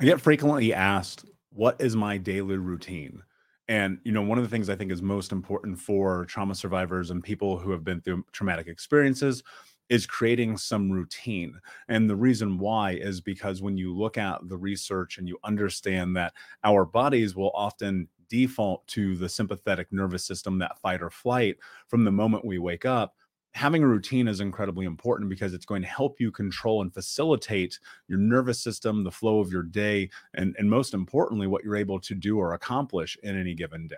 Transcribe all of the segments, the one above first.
I get frequently asked, what is my daily routine? And, you know, one of the things I think is most important for trauma survivors and people who have been through traumatic experiences is creating some routine. And the reason why is because when you look at the research and you understand that our bodies will often default to the sympathetic nervous system, that fight or flight, from the moment we wake up, having a routine is incredibly important because it's going to help you control and facilitate your nervous system, the flow of your day, and, and most importantly, what you're able to do or accomplish in any given day.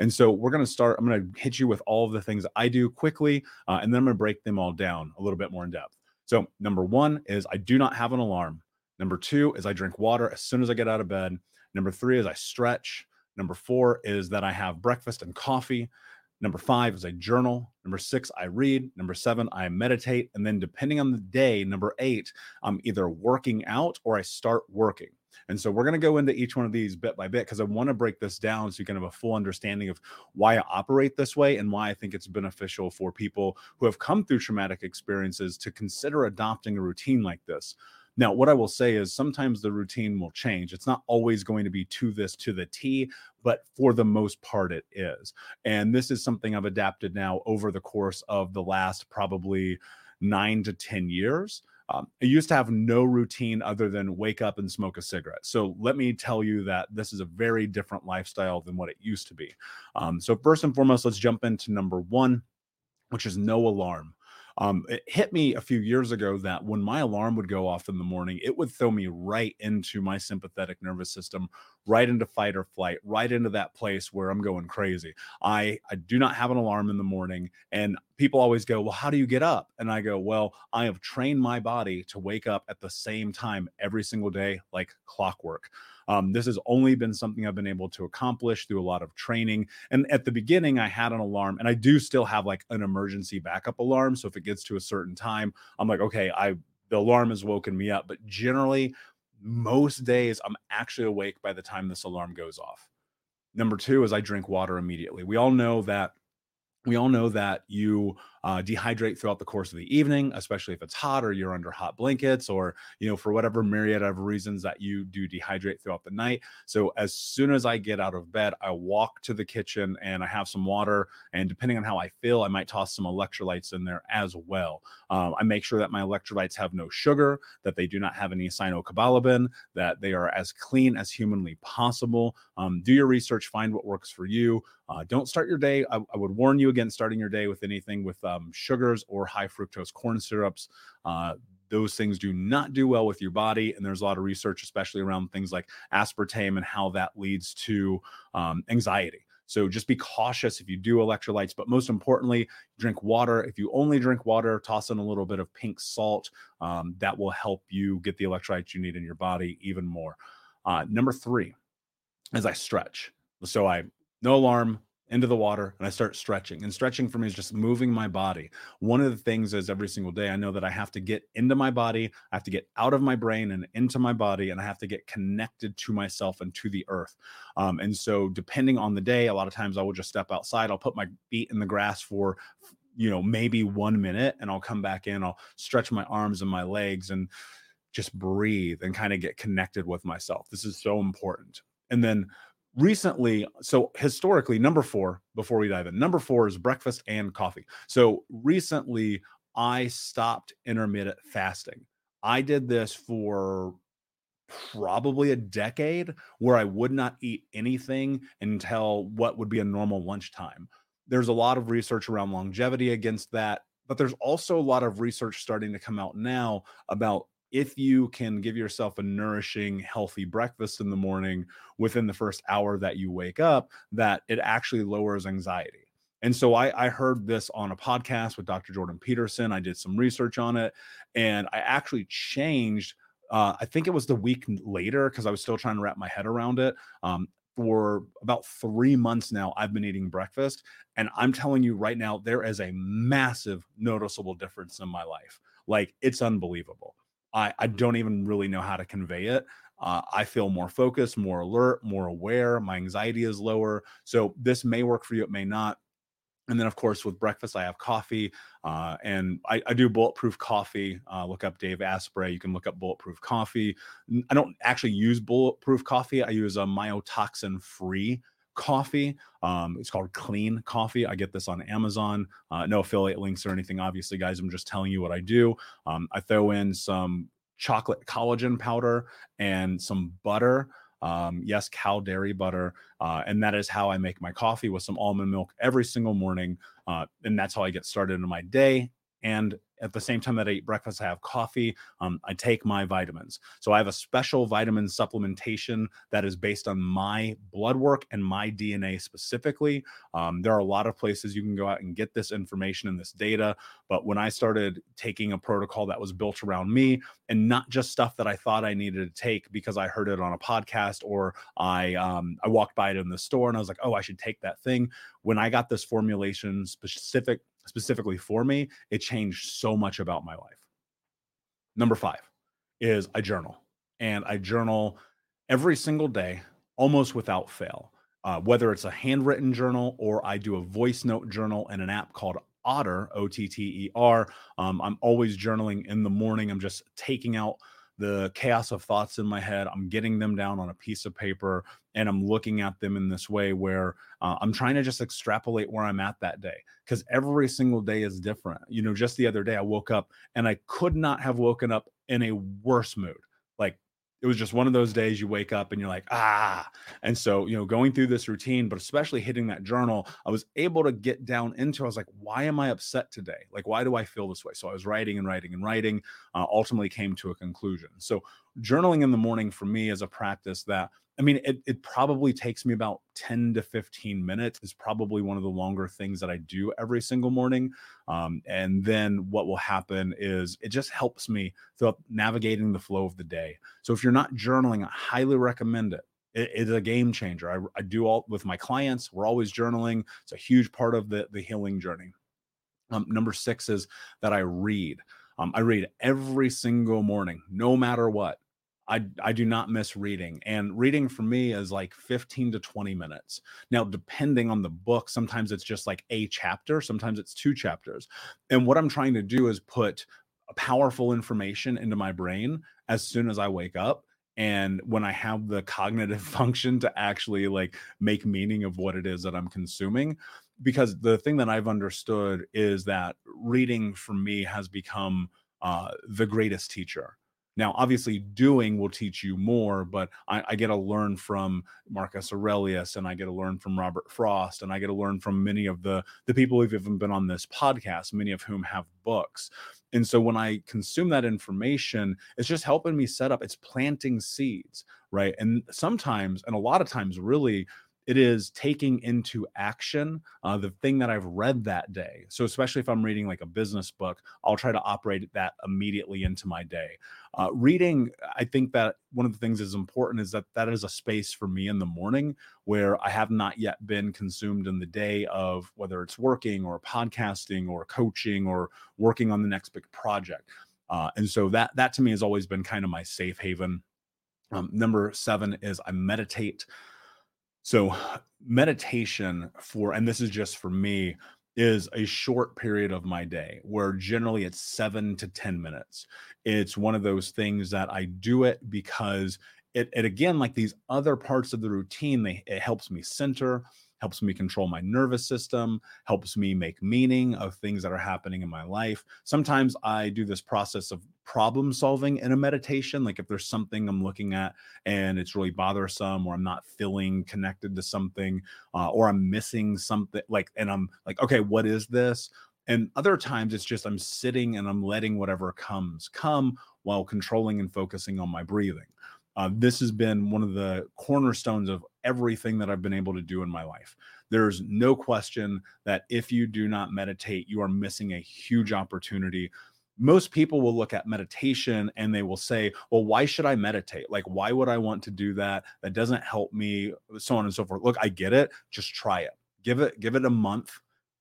And so we're going to start. I'm going to hit you with all of the things I do quickly, uh, and then I'm going to break them all down a little bit more in depth. So, number one is I do not have an alarm. Number two is I drink water as soon as I get out of bed. Number three is I stretch. Number four is that I have breakfast and coffee. Number five is I journal. Number six, I read. Number seven, I meditate. And then, depending on the day, number eight, I'm either working out or I start working. And so we're going to go into each one of these bit by bit because I want to break this down so you can have a full understanding of why I operate this way and why I think it's beneficial for people who have come through traumatic experiences to consider adopting a routine like this. Now, what I will say is sometimes the routine will change. It's not always going to be to this to the T, but for the most part, it is. And this is something I've adapted now over the course of the last probably nine to 10 years. Um, I used to have no routine other than wake up and smoke a cigarette. So let me tell you that this is a very different lifestyle than what it used to be. Um, so, first and foremost, let's jump into number one, which is no alarm. Um, it hit me a few years ago that when my alarm would go off in the morning, it would throw me right into my sympathetic nervous system, right into fight or flight, right into that place where I'm going crazy. I, I do not have an alarm in the morning. And people always go, Well, how do you get up? And I go, Well, I have trained my body to wake up at the same time every single day, like clockwork. Um, this has only been something I've been able to accomplish through a lot of training. And at the beginning, I had an alarm, and I do still have like an emergency backup alarm. So if it gets to a certain time, I'm like, okay, I the alarm has woken me up. But generally, most days I'm actually awake by the time this alarm goes off. Number two is I drink water immediately. We all know that we all know that you uh, dehydrate throughout the course of the evening, especially if it's hot or you're under hot blankets or, you know, for whatever myriad of reasons that you do dehydrate throughout the night. So as soon as I get out of bed, I walk to the kitchen and I have some water. And depending on how I feel, I might toss some electrolytes in there as well. Um, I make sure that my electrolytes have no sugar, that they do not have any cyanocobalamin, that they are as clean as humanly possible. Um, do your research, find what works for you. Uh, don't start your day. I, I, would warn you against starting your day with anything with um, sugars or high fructose corn syrups. Uh, those things do not do well with your body. And there's a lot of research, especially around things like aspartame and how that leads to um, anxiety. So just be cautious if you do electrolytes, but most importantly, drink water. If you only drink water, toss in a little bit of pink salt. Um, that will help you get the electrolytes you need in your body even more. Uh, number three, as I stretch. So I no alarm, into the water and I start stretching. And stretching for me is just moving my body. One of the things is every single day, I know that I have to get into my body, I have to get out of my brain and into my body, and I have to get connected to myself and to the earth. Um, and so, depending on the day, a lot of times I will just step outside, I'll put my feet in the grass for you know maybe one minute and i'll come back in i'll stretch my arms and my legs and just breathe and kind of get connected with myself this is so important and then recently so historically number four before we dive in number four is breakfast and coffee. So recently i stopped intermittent fasting. I did this for probably a decade where i would not eat anything until what would be a normal lunchtime. There's a lot of research around longevity against that but there's also a lot of research starting to come out now about if you can give yourself a nourishing, healthy breakfast in the morning within the first hour that you wake up, that it actually lowers anxiety. And so I, I, heard this on a podcast with Dr. Jordan Peterson. I did some research on it and I actually changed. Uh, I think it was the week later because I was still trying to wrap my head around it. Um, for about three months now, I've been eating breakfast. And I'm telling you right now, there is a massive noticeable difference in my life. Like it's unbelievable. I, I don't even really know how to convey it. Uh, I feel more focused, more alert, more aware. My anxiety is lower. So this may work for you, it may not. And then, of course, with breakfast, I have coffee, uh, and I, I, do bulletproof coffee. Uh, look up Dave Asprey. You can look up bulletproof coffee. I don't actually use bulletproof coffee. I use a mycotoxin-free coffee. Um, it's called Clean Coffee. I get this on Amazon. Uh, no affiliate links or anything, obviously, guys. I'm just telling you what I do. Um, I throw in some chocolate collagen powder and some butter. Um, yes, cow dairy butter. Uh, and that is how I make my coffee with some almond milk every single morning. Uh, and that's how I get started in my day and at the same time that I eat breakfast, I have coffee. Um, I take my vitamins. So I have a special vitamin supplementation that is based on my blood work and my DNA specifically. Um, there are a lot of places you can go out and get this information and this data. But when I started taking a protocol that was built around me and not just stuff that I thought I needed to take because I heard it on a podcast or I um, I walked by it in the store and I was like, oh, I should take that thing. When I got this formulation specific specifically for me, it changed so much about my life. Number five is I journal, and I journal every single day, almost without fail. Uh, whether it's a handwritten journal or I do a voice note journal in an app called Otter, O T T E R. Um, I'm always journaling in the morning. I'm just taking out the chaos of thoughts in my head. I'm getting them down on a piece of paper and I'm looking at them in this way where uh, I'm trying to just extrapolate where I'm at that day because every single day is different. You know, just the other day I woke up and I could not have woken up in a worse mood. It was just one of those days you wake up and you're like ah. And so you know going through this routine but especially hitting that journal i was able to get down into i was like why am i upset today? Like why do i feel this way? So i was writing and writing and writing uh, ultimately came to a conclusion. So journaling in the morning for me is a practice that I mean, it, it probably takes me about 10 to 15 minutes, is probably one of the longer things that I do every single morning. Um, and then what will happen is it just helps me throughout navigating the flow of the day. So if you're not journaling, I highly recommend it. it it's a game changer. I, I do all with my clients, we're always journaling. It's a huge part of the, the healing journey. Um, number six is that I read. Um, I read every single morning, no matter what. I, I do not miss reading. And reading for me is like 15 to 20 minutes. Now, depending on the book, sometimes it's just like a chapter, sometimes it's two chapters. And what I'm trying to do is put powerful information into my brain as soon as I wake up and when i have the cognitive function to actually like make meaning of what it is that i'm consuming because the thing that i've understood is that reading for me has become uh, the greatest teacher now, obviously, doing will teach you more, but I, I, get to learn from Marcus Aurelius, and I get to learn from Robert Frost, and I get to learn from many of the the people who've even been on this podcast, many of whom have books. And so when I consume that information, it's just helping me set up. It's planting seeds, right? And sometimes, and a lot of times, really it is taking into action uh, the thing that I've read that day. So, especially if I'm reading like a business book, I'll try to operate that immediately into my day. Uh, reading, I think that one of the things is important is that that is a space for me in the morning where I have not yet been consumed in the day of whether it's working or podcasting or coaching or working on the next big project. Uh, and so that that to me has always been kind of my safe haven. Um, number seven is I meditate. So, meditation for, and this is just for me, is a short period of my day where generally it's seven to 10 minutes. It's one of those things that I do it because it, it again, like these other parts of the routine, they, it helps me center helps me control my nervous system, helps me make meaning of things that are happening in my life. Sometimes I do this process of problem solving in a meditation. Like if there's something I'm looking at and it's really bothersome, or I'm not feeling connected to something, uh, or I'm missing something, like, and I'm like, okay, what is this? And other times it's just I'm sitting and I'm letting whatever comes come while controlling and focusing on my breathing. Uh, this has been one of the cornerstones of everything that I've been able to do in my life. There's no question that if you do not meditate, you are missing a huge opportunity. Most people will look at meditation and they will say, Well, why should I meditate? Like, why would I want to do that? That doesn't help me, so on and so forth. Look, I get it. Just try it. Give it, give it a month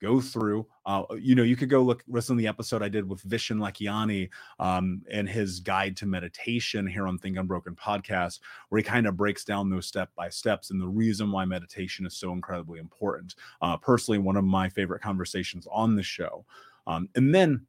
go through. Uh, you know, you could go look listen to the episode I did with Vishen Lakhiani um, and his guide to meditation here on Think Unbroken podcast, where he kind of breaks down those step by steps and the reason why meditation is so incredibly important. Uh, personally, one of my favorite conversations on the show. Um, and then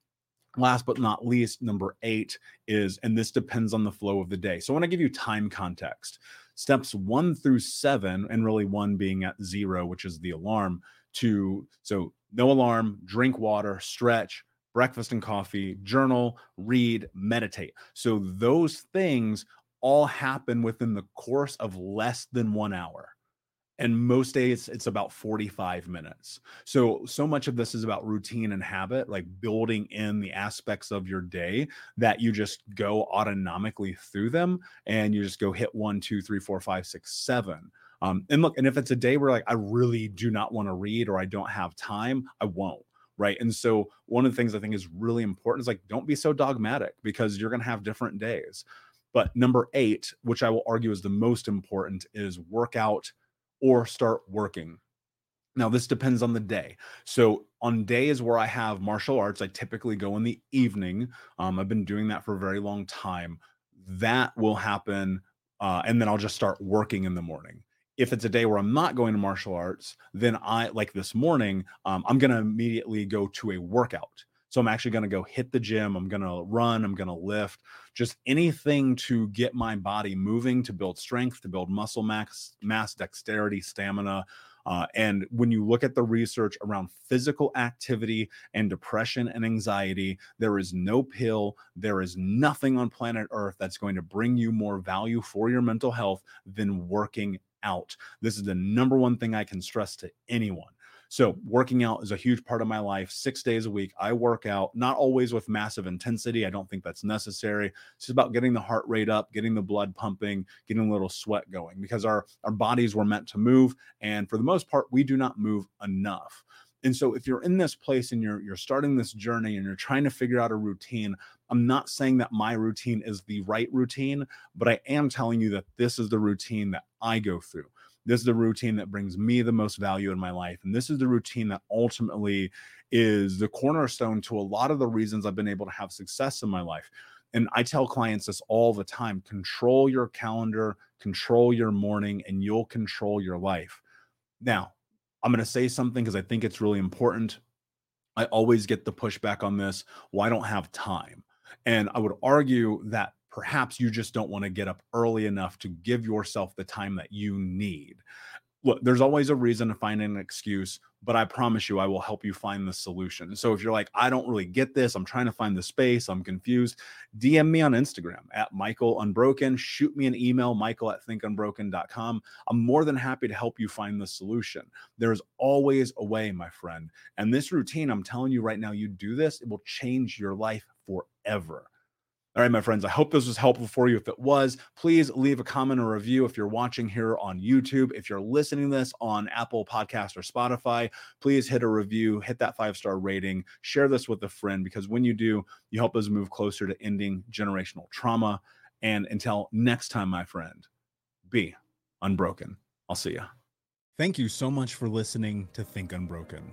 last but not least number eight is and this depends on the flow of the day so i want to give you time context steps one through seven and really one being at zero which is the alarm to so no alarm, drink water, stretch, breakfast and coffee, journal, read, meditate. So those things all happen within the course of less than one hour. and most days it's about 45 minutes so so much of this is about routine and habit like building in the aspects of your day that you just go autonomically through them and you just go hit one two three four five six seven um, and look and if it's a day where like i really do not want to read or i don't have time i won't right and so one of the things i think is really important is like don't be so dogmatic because you're going to have different days but number eight which i will argue is the most important is workout or start working. Now, this depends on the day. So, on days where I have martial arts, I typically go in the evening. Um, I've been doing that for a very long time. That will happen. Uh, and then I'll just start working in the morning. If it's a day where I'm not going to martial arts, then I, like this morning, um, I'm going to immediately go to a workout. So I'm actually going to go hit the gym. I'm going to run. I'm going to lift, just anything to get my body moving, to build strength, to build muscle mass, mass dexterity, stamina. Uh, and when you look at the research around physical activity and depression and anxiety, there is no pill, there is nothing on planet Earth that's going to bring you more value for your mental health than working out. This is the number one thing I can stress to anyone. So, working out is a huge part of my life. Six days a week, I work out, not always with massive intensity. I don't think that's necessary. It's about getting the heart rate up, getting the blood pumping, getting a little sweat going because our, our bodies were meant to move. And for the most part, we do not move enough. And so if you're in this place and you're you're starting this journey and you're trying to figure out a routine, I'm not saying that my routine is the right routine, but I am telling you that this is the routine that I go through. This is the routine that brings me the most value in my life. And this is the routine that ultimately is the cornerstone to a lot of the reasons I've been able to have success in my life. And I tell clients this all the time control your calendar, control your morning, and you'll control your life. Now, I'm going to say something because I think it's really important. I always get the pushback on this. Well, I don't have time. And I would argue that perhaps you just don't want to get up early enough to give yourself the time that you need. Look, there's always a reason to find an excuse, but I promise you, I will help you find the solution. So if you're like, I don't really get this, I'm trying to find the space, I'm confused, DM me on Instagram at Michael Unbroken. Shoot me an email, michael at thinkunbroken.com. I'm more than happy to help you find the solution. There's always a way, my friend. And this routine, I'm telling you right now, you do this, it will change your life forever. All right, my friends, I hope this was helpful for you. If it was, please leave a comment or review if you're watching here on YouTube. If you're listening this on Apple Podcast or Spotify, please hit a review, hit that five star rating, share this with a friend because when you do, you help us move closer to ending generational trauma. And until next time, my friend, be unbroken. I'll see you. Thank you so much for listening to Think Unbroken.